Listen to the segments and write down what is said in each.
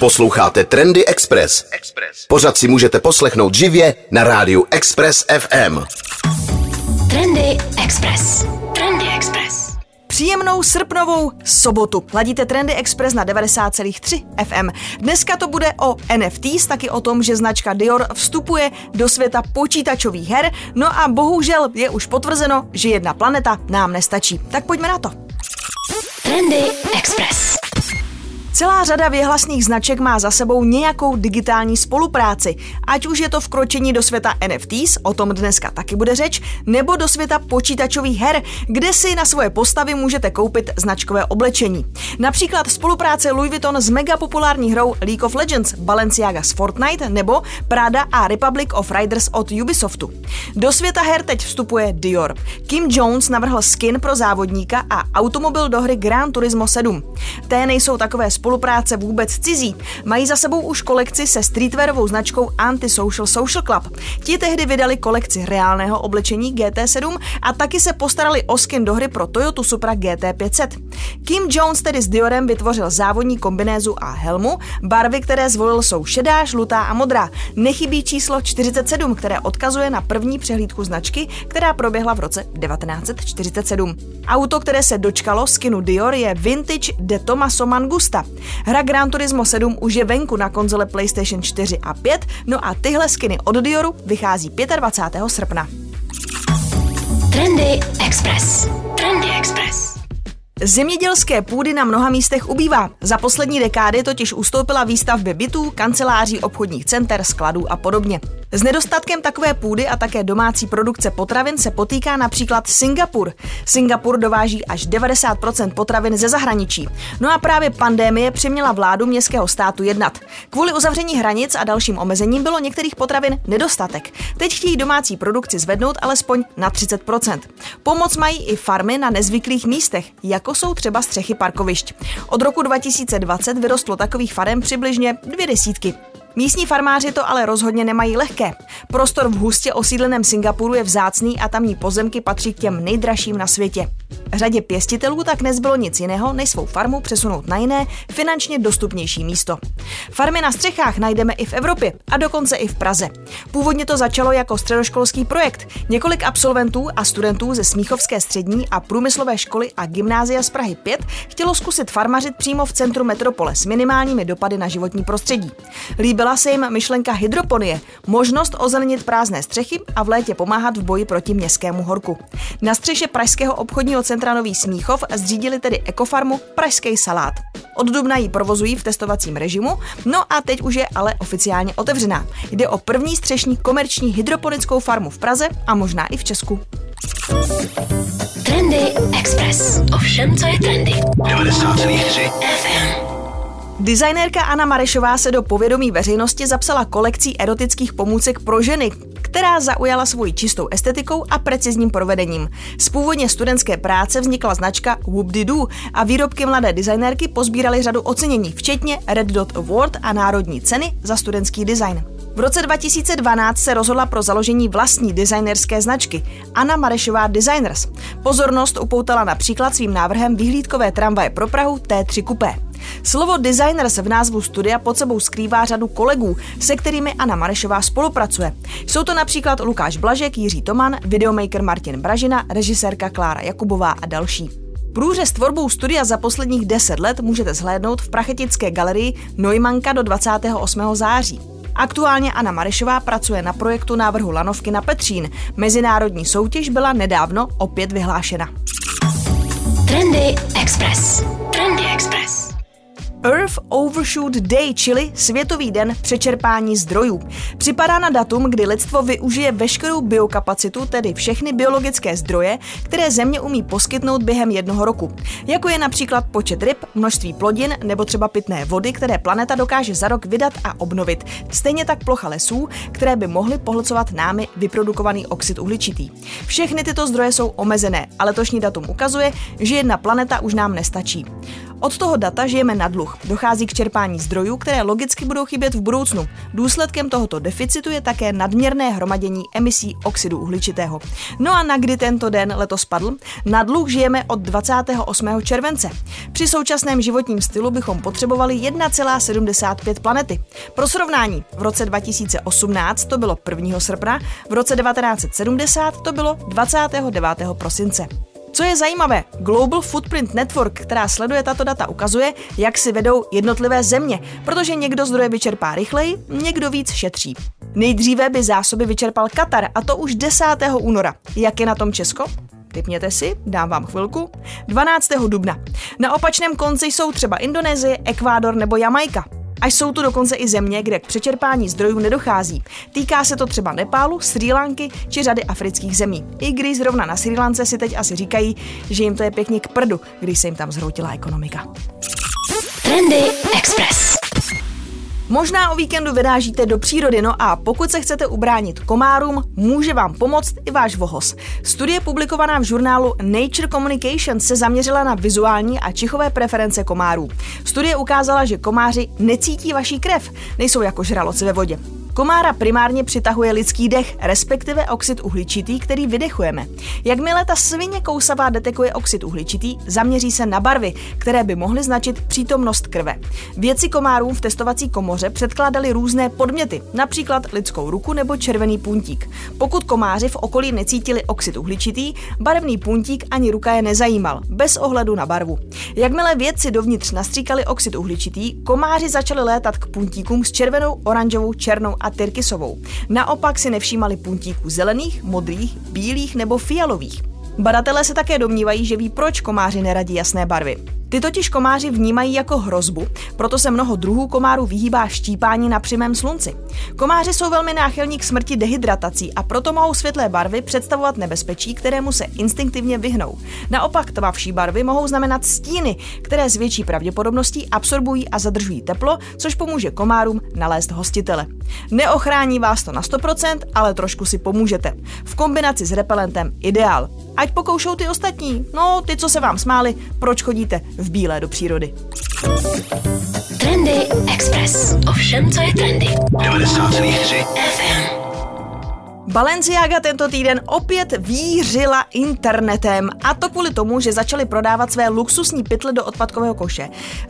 Posloucháte Trendy Express. Pořád si můžete poslechnout živě na rádiu Express FM. Trendy Express. Trendy Express. Příjemnou srpnovou sobotu. Ladíte Trendy Express na 90,3 FM. Dneska to bude o NFTs, taky o tom, že značka Dior vstupuje do světa počítačových her. No a bohužel je už potvrzeno, že jedna planeta nám nestačí. Tak pojďme na to. Trendy Express. Celá řada věhlasných značek má za sebou nějakou digitální spolupráci, ať už je to vkročení do světa NFTs, o tom dneska taky bude řeč, nebo do světa počítačových her, kde si na svoje postavy můžete koupit značkové oblečení. Například spolupráce Louis Vuitton s mega populární hrou League of Legends, Balenciaga s Fortnite nebo Prada a Republic of Riders od Ubisoftu. Do světa her teď vstupuje Dior. Kim Jones navrhl skin pro závodníka a automobil do hry Gran Turismo 7. Té nejsou takové spolupráce vůbec cizí. Mají za sebou už kolekci se streetwearovou značkou Antisocial Social Club. Ti tehdy vydali kolekci reálného oblečení GT7 a taky se postarali o skin do hry pro Toyota Supra GT500. Kim Jones tedy s Diorem vytvořil závodní kombinézu a helmu. Barvy, které zvolil, jsou šedá, žlutá a modrá. Nechybí číslo 47, které odkazuje na první přehlídku značky, která proběhla v roce 1947. Auto, které se dočkalo skinu Dior, je Vintage de Tomaso Mangusta. Hra Gran Turismo 7 už je venku na konzole PlayStation 4 a 5, no a tyhle skiny od Dioru vychází 25. srpna. Trendy Express. Trendy Express. Zemědělské půdy na mnoha místech ubývá. Za poslední dekády totiž ustoupila výstavby bytů, kanceláří, obchodních center, skladů a podobně. S nedostatkem takové půdy a také domácí produkce potravin se potýká například Singapur. Singapur dováží až 90% potravin ze zahraničí. No a právě pandémie přiměla vládu městského státu jednat. Kvůli uzavření hranic a dalším omezením bylo některých potravin nedostatek. Teď chtějí domácí produkci zvednout alespoň na 30%. Pomoc mají i farmy na nezvyklých místech, jako jsou třeba střechy parkovišť. Od roku 2020 vyrostlo takových farem přibližně dvě desítky. Místní farmáři to ale rozhodně nemají lehké. Prostor v hustě osídleném Singapuru je vzácný a tamní pozemky patří k těm nejdražším na světě. Řadě pěstitelů tak nezbylo nic jiného, než svou farmu přesunout na jiné, finančně dostupnější místo. Farmy na střechách najdeme i v Evropě a dokonce i v Praze. Původně to začalo jako středoškolský projekt. Několik absolventů a studentů ze Smíchovské střední a průmyslové školy a gymnázia z Prahy 5 chtělo zkusit farmařit přímo v centru metropole s minimálními dopady na životní prostředí. Líbila se jim myšlenka hydroponie, možnost ozelenit prázdné střechy a v létě pomáhat v boji proti městskému horku. Na střeše Pražského obchodního centra Nový Smíchov zřídili tedy ekofarmu Pražský salát. Od dubna ji provozují v testovacím režimu, no a teď už je ale oficiálně otevřená. Jde o první střešní komerční hydroponickou farmu v Praze a možná i v Česku. Trendy Express. Ovšem, co je trendy. 90,3 FM. Designérka Anna Marešová se do povědomí veřejnosti zapsala kolekcí erotických pomůcek pro ženy, která zaujala svoji čistou estetikou a precizním provedením. Z původně studentské práce vznikla značka Whoop-de-doo a výrobky mladé designérky pozbíraly řadu ocenění, včetně Red Dot Award a národní ceny za studentský design. V roce 2012 se rozhodla pro založení vlastní designerské značky Anna Marešová Designers. Pozornost upoutala například svým návrhem vyhlídkové tramvaje pro Prahu T3 Coupé. Slovo designer se v názvu studia pod sebou skrývá řadu kolegů, se kterými Anna Marešová spolupracuje. Jsou to například Lukáš Blažek, Jiří Toman, videomaker Martin Bražina, režisérka Klára Jakubová a další. Průřez tvorbou studia za posledních 10 let můžete zhlédnout v Prachetické galerii Neumanka do 28. září. Aktuálně Anna Marešová pracuje na projektu návrhu lanovky na Petřín. Mezinárodní soutěž byla nedávno opět vyhlášena. Trendy Express. Trendy Express. Earth Overshoot Day, čili Světový den přečerpání zdrojů. Připadá na datum, kdy lidstvo využije veškerou biokapacitu, tedy všechny biologické zdroje, které Země umí poskytnout během jednoho roku. Jako je například počet ryb, množství plodin nebo třeba pitné vody, které planeta dokáže za rok vydat a obnovit. Stejně tak plocha lesů, které by mohly pohlcovat námi vyprodukovaný oxid uhličitý. Všechny tyto zdroje jsou omezené a letošní datum ukazuje, že jedna planeta už nám nestačí. Od toho data žijeme na dluh. Dochází k čerpání zdrojů, které logicky budou chybět v budoucnu. Důsledkem tohoto deficitu je také nadměrné hromadění emisí oxidu uhličitého. No a na kdy tento den letos padl? Na dluh žijeme od 28. července. Při současném životním stylu bychom potřebovali 1,75 planety. Pro srovnání, v roce 2018 to bylo 1. srpna, v roce 1970 to bylo 29. prosince. Co je zajímavé, Global Footprint Network, která sleduje tato data, ukazuje, jak si vedou jednotlivé země, protože někdo zdroje vyčerpá rychleji, někdo víc šetří. Nejdříve by zásoby vyčerpal Katar, a to už 10. února. Jak je na tom Česko? Typněte si, dám vám chvilku. 12. dubna. Na opačném konci jsou třeba Indonésie, Ekvádor nebo Jamajka. A jsou tu dokonce i země, kde k přečerpání zdrojů nedochází. Týká se to třeba Nepálu, Sri Lanky či řady afrických zemí. I když zrovna na Sri Lance si teď asi říkají, že jim to je pěkně k prdu, když se jim tam zhroutila ekonomika. Trendy. Možná o víkendu vyrážíte do přírody, no a pokud se chcete ubránit komárům, může vám pomoct i váš vohos. Studie publikovaná v žurnálu Nature Communications se zaměřila na vizuální a čichové preference komárů. Studie ukázala, že komáři necítí vaší krev, nejsou jako žraloci ve vodě. Komára primárně přitahuje lidský dech, respektive oxid uhličitý, který vydechujeme. Jakmile ta svině kousavá detekuje oxid uhličitý, zaměří se na barvy, které by mohly značit přítomnost krve. Vědci komárům v testovací komoře předkládali různé podměty, například lidskou ruku nebo červený puntík. Pokud komáři v okolí necítili oxid uhličitý, barevný puntík ani ruka je nezajímal, bez ohledu na barvu. Jakmile vědci dovnitř nastříkali oxid uhličitý, komáři začali létat k puntíkům s červenou, oranžovou, černou a tyrkysovou. Naopak si nevšímali puntíků zelených, modrých, bílých nebo fialových. Badatelé se také domnívají, že ví, proč komáři neradí jasné barvy. Ty totiž komáři vnímají jako hrozbu, proto se mnoho druhů komárů vyhýbá štípání na přímém slunci. Komáři jsou velmi náchylní k smrti dehydratací a proto mohou světlé barvy představovat nebezpečí, kterému se instinktivně vyhnou. Naopak tmavší barvy mohou znamenat stíny, které s větší pravděpodobností absorbují a zadržují teplo, což pomůže komárům nalézt hostitele. Neochrání vás to na 100%, ale trošku si pomůžete. V kombinaci s repelentem ideál. Ať pokoušou ty ostatní. No, ty, co se vám smáli, proč chodíte v bílé do přírody. Trendy Express. Ovšem, co je trendy. 90,3 FM. Balenciaga tento týden opět vířila internetem a to kvůli tomu, že začali prodávat své luxusní pytle do odpadkového koše.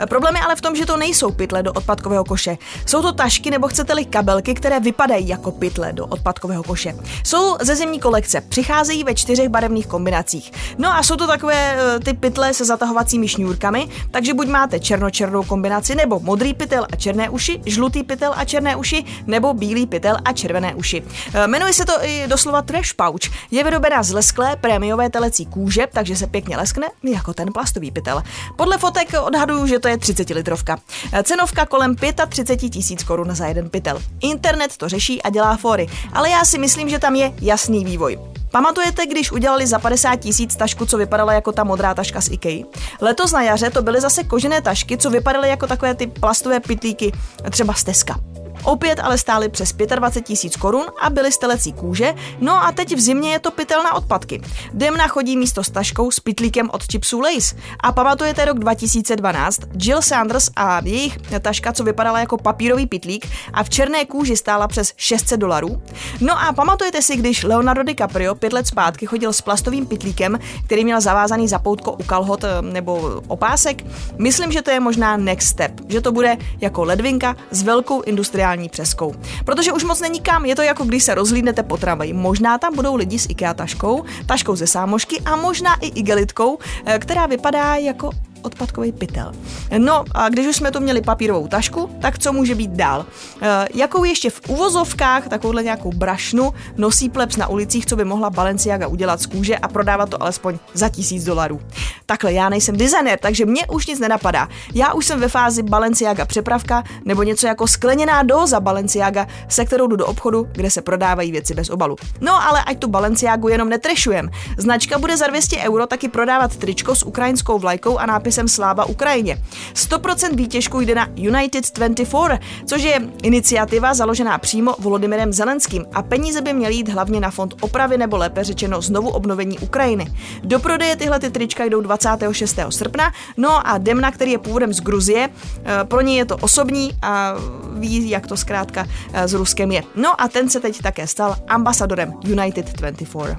Problém je ale v tom, že to nejsou pytle do odpadkového koše. Jsou to tašky nebo chcete-li kabelky, které vypadají jako pytle do odpadkového koše. Jsou ze zimní kolekce, přicházejí ve čtyřech barevných kombinacích. No a jsou to takové eh, ty pytle se zatahovacími šňůrkami, takže buď máte černočernou kombinaci, nebo modrý pytel a černé uši, žlutý pytel a černé uši, nebo bílý pytel a červené uši. Eh, Jmenuje se to i doslova trash pouch. Je vyrobená z lesklé prémiové telecí kůže, takže se pěkně leskne jako ten plastový pytel. Podle fotek odhaduju, že to je 30 litrovka. Cenovka kolem 35 tisíc korun za jeden pytel. Internet to řeší a dělá fory, ale já si myslím, že tam je jasný vývoj. Pamatujete, když udělali za 50 tisíc tašku, co vypadala jako ta modrá taška z IKEA? Letos na jaře to byly zase kožené tašky, co vypadaly jako takové ty plastové pytlíky, třeba z Teska. Opět ale stály přes 25 tisíc korun a byly z telecí kůže, no a teď v zimě je to pytel na odpadky. Demna chodí místo s taškou s pytlíkem od chipsů Lace. A pamatujete rok 2012? Jill Sanders a jejich taška, co vypadala jako papírový pytlík a v černé kůži stála přes 600 dolarů? No a pamatujete si, když Leonardo DiCaprio pět let zpátky chodil s plastovým pytlíkem, který měl zavázaný zapoutko u kalhot eh, nebo opásek? Myslím, že to je možná next step, že to bude jako ledvinka s velkou industriální speciální přeskou. Protože už moc není kam, je to jako když se rozhlídnete po tramvaji. Možná tam budou lidi s IKEA taškou, taškou ze sámošky a možná i igelitkou, eh, která vypadá jako odpadkový pytel. No a když už jsme tu měli papírovou tašku, tak co může být dál? E, jakou ještě v uvozovkách takovouhle nějakou brašnu nosí plebs na ulicích, co by mohla Balenciaga udělat z kůže a prodávat to alespoň za tisíc dolarů? Takhle, já nejsem designer, takže mě už nic nenapadá. Já už jsem ve fázi Balenciaga přepravka nebo něco jako skleněná dóza Balenciaga, se kterou jdu do obchodu, kde se prodávají věci bez obalu. No ale ať tu Balenciagu jenom netrešujem. Značka bude za 200 euro taky prodávat tričko s ukrajinskou vlajkou a nápisem nápisem Sláva Ukrajině. 100% výtěžku jde na United 24, což je iniciativa založená přímo Volodymyrem Zelenským a peníze by měly jít hlavně na fond opravy nebo lépe řečeno znovu obnovení Ukrajiny. Do prodeje tyhle ty trička jdou 26. srpna, no a Demna, který je původem z Gruzie, eh, pro něj je to osobní a ví, jak to zkrátka eh, s Ruskem je. No a ten se teď také stal ambasadorem United 24.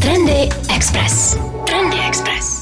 Trendy Express. Trendy Express.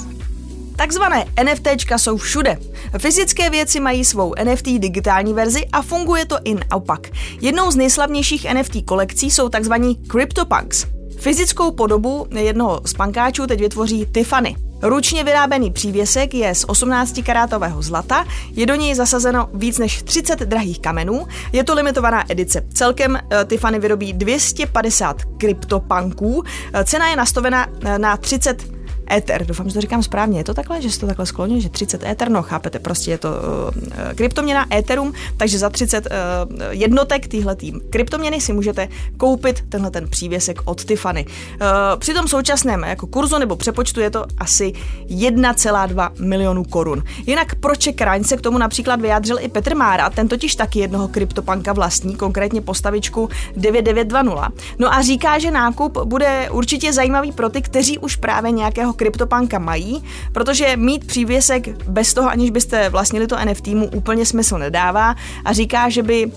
Takzvané NFTčka jsou všude. Fyzické věci mají svou NFT digitální verzi a funguje to i naopak. Jednou z nejslavnějších NFT kolekcí jsou takzvaní CryptoPunks. Fyzickou podobu jednoho z pankáčů teď vytvoří Tiffany. Ručně vyrábený přívěsek je z 18 karátového zlata, je do něj zasazeno víc než 30 drahých kamenů, je to limitovaná edice. Celkem uh, Tiffany vyrobí 250 kryptopanků, uh, cena je nastavena uh, na 30 Ether. Doufám, že to říkám správně. Je to takhle, že se to takhle skloní, že 30 Ether, no chápete, prostě je to uh, kryptoměna Ethereum, takže za 30 uh, jednotek téhle tým kryptoměny si můžete koupit tenhle ten přívěsek od Tiffany. Uh, při tom současném jako kurzu nebo přepočtu je to asi 1,2 milionů korun. Jinak proč Kraň se k tomu například vyjádřil i Petr Mára, ten totiž taky jednoho kryptopanka vlastní, konkrétně postavičku 9920. No a říká, že nákup bude určitě zajímavý pro ty, kteří už právě nějakého kryptopanka mají, protože mít přívěsek bez toho, aniž byste vlastnili to NFT, mu úplně smysl nedává a říká, že by uh,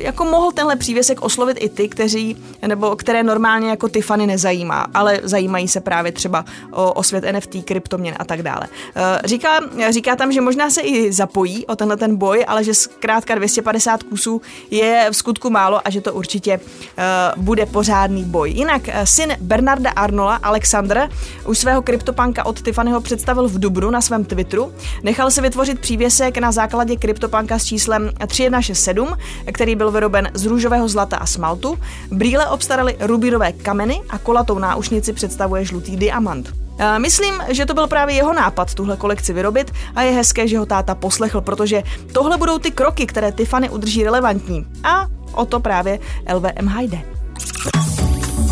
jako mohl tenhle přívěsek oslovit i ty, kteří, nebo které normálně jako Tiffany nezajímá, ale zajímají se právě třeba o, o svět NFT, kryptoměn a tak dále. Uh, říká, říká tam, že možná se i zapojí o tenhle ten boj, ale že zkrátka 250 kusů je v skutku málo a že to určitě uh, bude pořádný boj. Jinak syn Bernarda Arnola, Alexander, už svého kryptopanka od Tiffanyho představil v Dubnu na svém Twitteru. Nechal se vytvořit přívěsek na základě kryptopanka s číslem 3167, který byl vyroben z růžového zlata a smaltu. Brýle obstaraly rubinové kameny a kolatou náušnici představuje žlutý diamant. Myslím, že to byl právě jeho nápad tuhle kolekci vyrobit a je hezké, že ho táta poslechl, protože tohle budou ty kroky, které Tiffany udrží relevantní. A o to právě LVMH jde.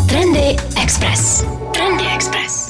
Trendy Express. Trendy Express.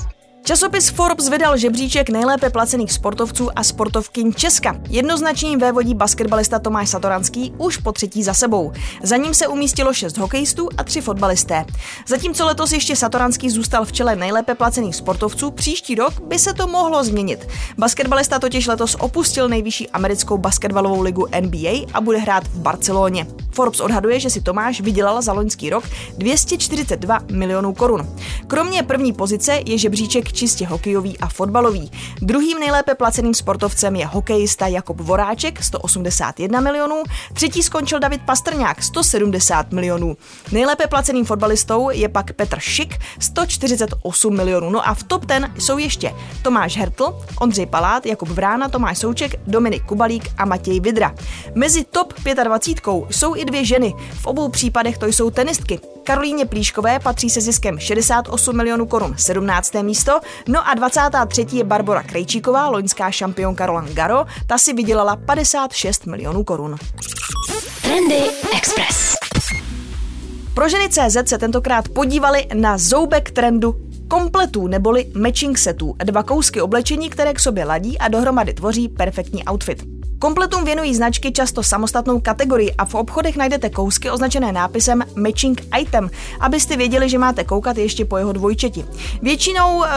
Časopis Forbes vydal žebříček nejlépe placených sportovců a sportovkyň Česka. Jednoznačně vévodí basketbalista Tomáš Satoranský už po třetí za sebou. Za ním se umístilo šest hokejistů a tři fotbalisté. Zatímco letos ještě Satoranský zůstal v čele nejlépe placených sportovců, příští rok by se to mohlo změnit. Basketbalista totiž letos opustil nejvyšší americkou basketbalovou ligu NBA a bude hrát v Barceloně. Forbes odhaduje, že si Tomáš vydělal za loňský rok 242 milionů korun. Kromě první pozice je žebříček čistě hokejový a fotbalový. Druhým nejlépe placeným sportovcem je hokejista Jakub Voráček 181 milionů, třetí skončil David Pastrňák 170 milionů. Nejlépe placeným fotbalistou je pak Petr Šik 148 milionů. No a v top ten jsou ještě Tomáš Hertl, Ondřej Palát, Jakub Vrána, Tomáš Souček, Dominik Kubalík a Matěj Vidra. Mezi top 25 jsou i dvě ženy. V obou případech to jsou tenistky. Karolíně Plíškové patří se ziskem 68 milionů korun 17. místo, no a 23. je Barbara Krejčíková, loňská šampionka Roland Garo, ta si vydělala 56 milionů korun. Trendy Express. Pro ženy CZ se tentokrát podívali na zoubek trendu kompletů neboli matching setů, dva kousky oblečení, které k sobě ladí a dohromady tvoří perfektní outfit. Kompletům věnují značky často samostatnou kategorii a v obchodech najdete kousky označené nápisem Matching Item, abyste věděli, že máte koukat ještě po jeho dvojčeti. Většinou e,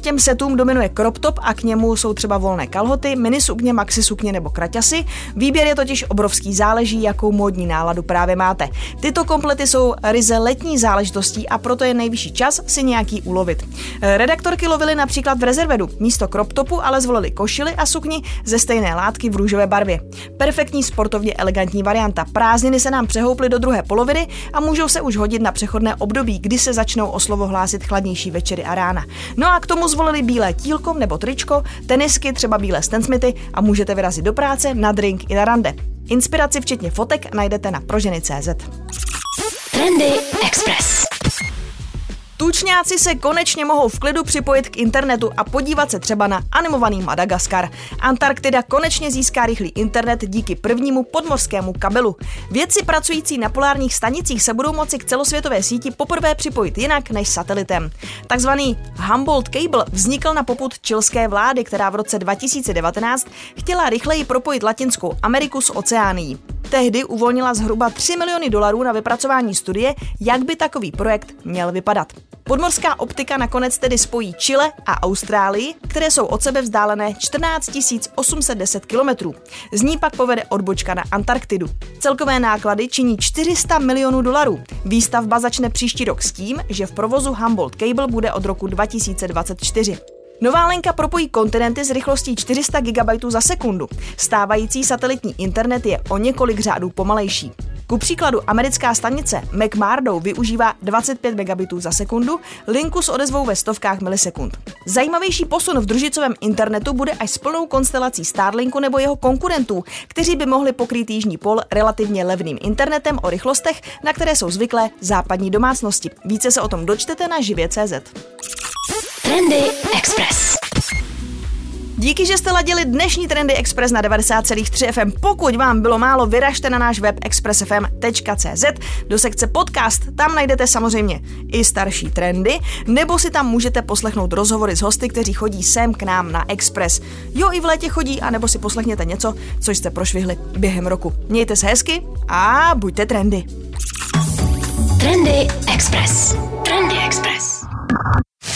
těm setům dominuje crop top a k němu jsou třeba volné kalhoty, mini sukně, maxi sukně nebo kraťasy. Výběr je totiž obrovský, záleží, jakou módní náladu právě máte. Tyto komplety jsou ryze letní záležitostí a proto je nejvyšší čas si nějaký ulovit. E, redaktorky lovily například v rezervedu. Místo crop topu ale zvolili košily a sukni ze stejné látky v růžové barvě. Perfektní sportovně elegantní varianta. Prázdniny se nám přehouply do druhé poloviny a můžou se už hodit na přechodné období, kdy se začnou o slovo hlásit chladnější večery a rána. No a k tomu zvolili bílé tílko nebo tričko, tenisky, třeba bílé stensmity a můžete vyrazit do práce, na drink i na rande. Inspiraci včetně fotek najdete na proženy.cz. Trendy Express. Tučňáci se konečně mohou v klidu připojit k internetu a podívat se třeba na animovaný Madagaskar. Antarktida konečně získá rychlý internet díky prvnímu podmořskému kabelu. Vědci pracující na polárních stanicích se budou moci k celosvětové síti poprvé připojit jinak než satelitem. Takzvaný Humboldt Cable vznikl na poput čilské vlády, která v roce 2019 chtěla rychleji propojit Latinskou Ameriku s Oceánií. Tehdy uvolnila zhruba 3 miliony dolarů na vypracování studie, jak by takový projekt měl vypadat. Podmorská optika nakonec tedy spojí Chile a Austrálii, které jsou od sebe vzdálené 14 810 kilometrů. Z ní pak povede odbočka na Antarktidu. Celkové náklady činí 400 milionů dolarů. Výstavba začne příští rok s tím, že v provozu Humboldt Cable bude od roku 2024. Nová linka propojí kontinenty s rychlostí 400 GB za sekundu. Stávající satelitní internet je o několik řádů pomalejší. Ku příkladu americká stanice McMurdo využívá 25 megabitů za sekundu, linku s odezvou ve stovkách milisekund. Zajímavější posun v družicovém internetu bude až s plnou konstelací Starlinku nebo jeho konkurentů, kteří by mohli pokrýt jižní pol relativně levným internetem o rychlostech, na které jsou zvyklé západní domácnosti. Více se o tom dočtete na živě.cz. Trendy Express. Díky, že jste ladili dnešní Trendy Express na 90,3 FM. Pokud vám bylo málo, vyražte na náš web expressfm.cz do sekce podcast. Tam najdete samozřejmě i starší trendy, nebo si tam můžete poslechnout rozhovory s hosty, kteří chodí sem k nám na Express. Jo, i v létě chodí, anebo si poslechněte něco, co jste prošvihli během roku. Mějte se hezky a buďte trendy. Trendy Express. Trendy Express.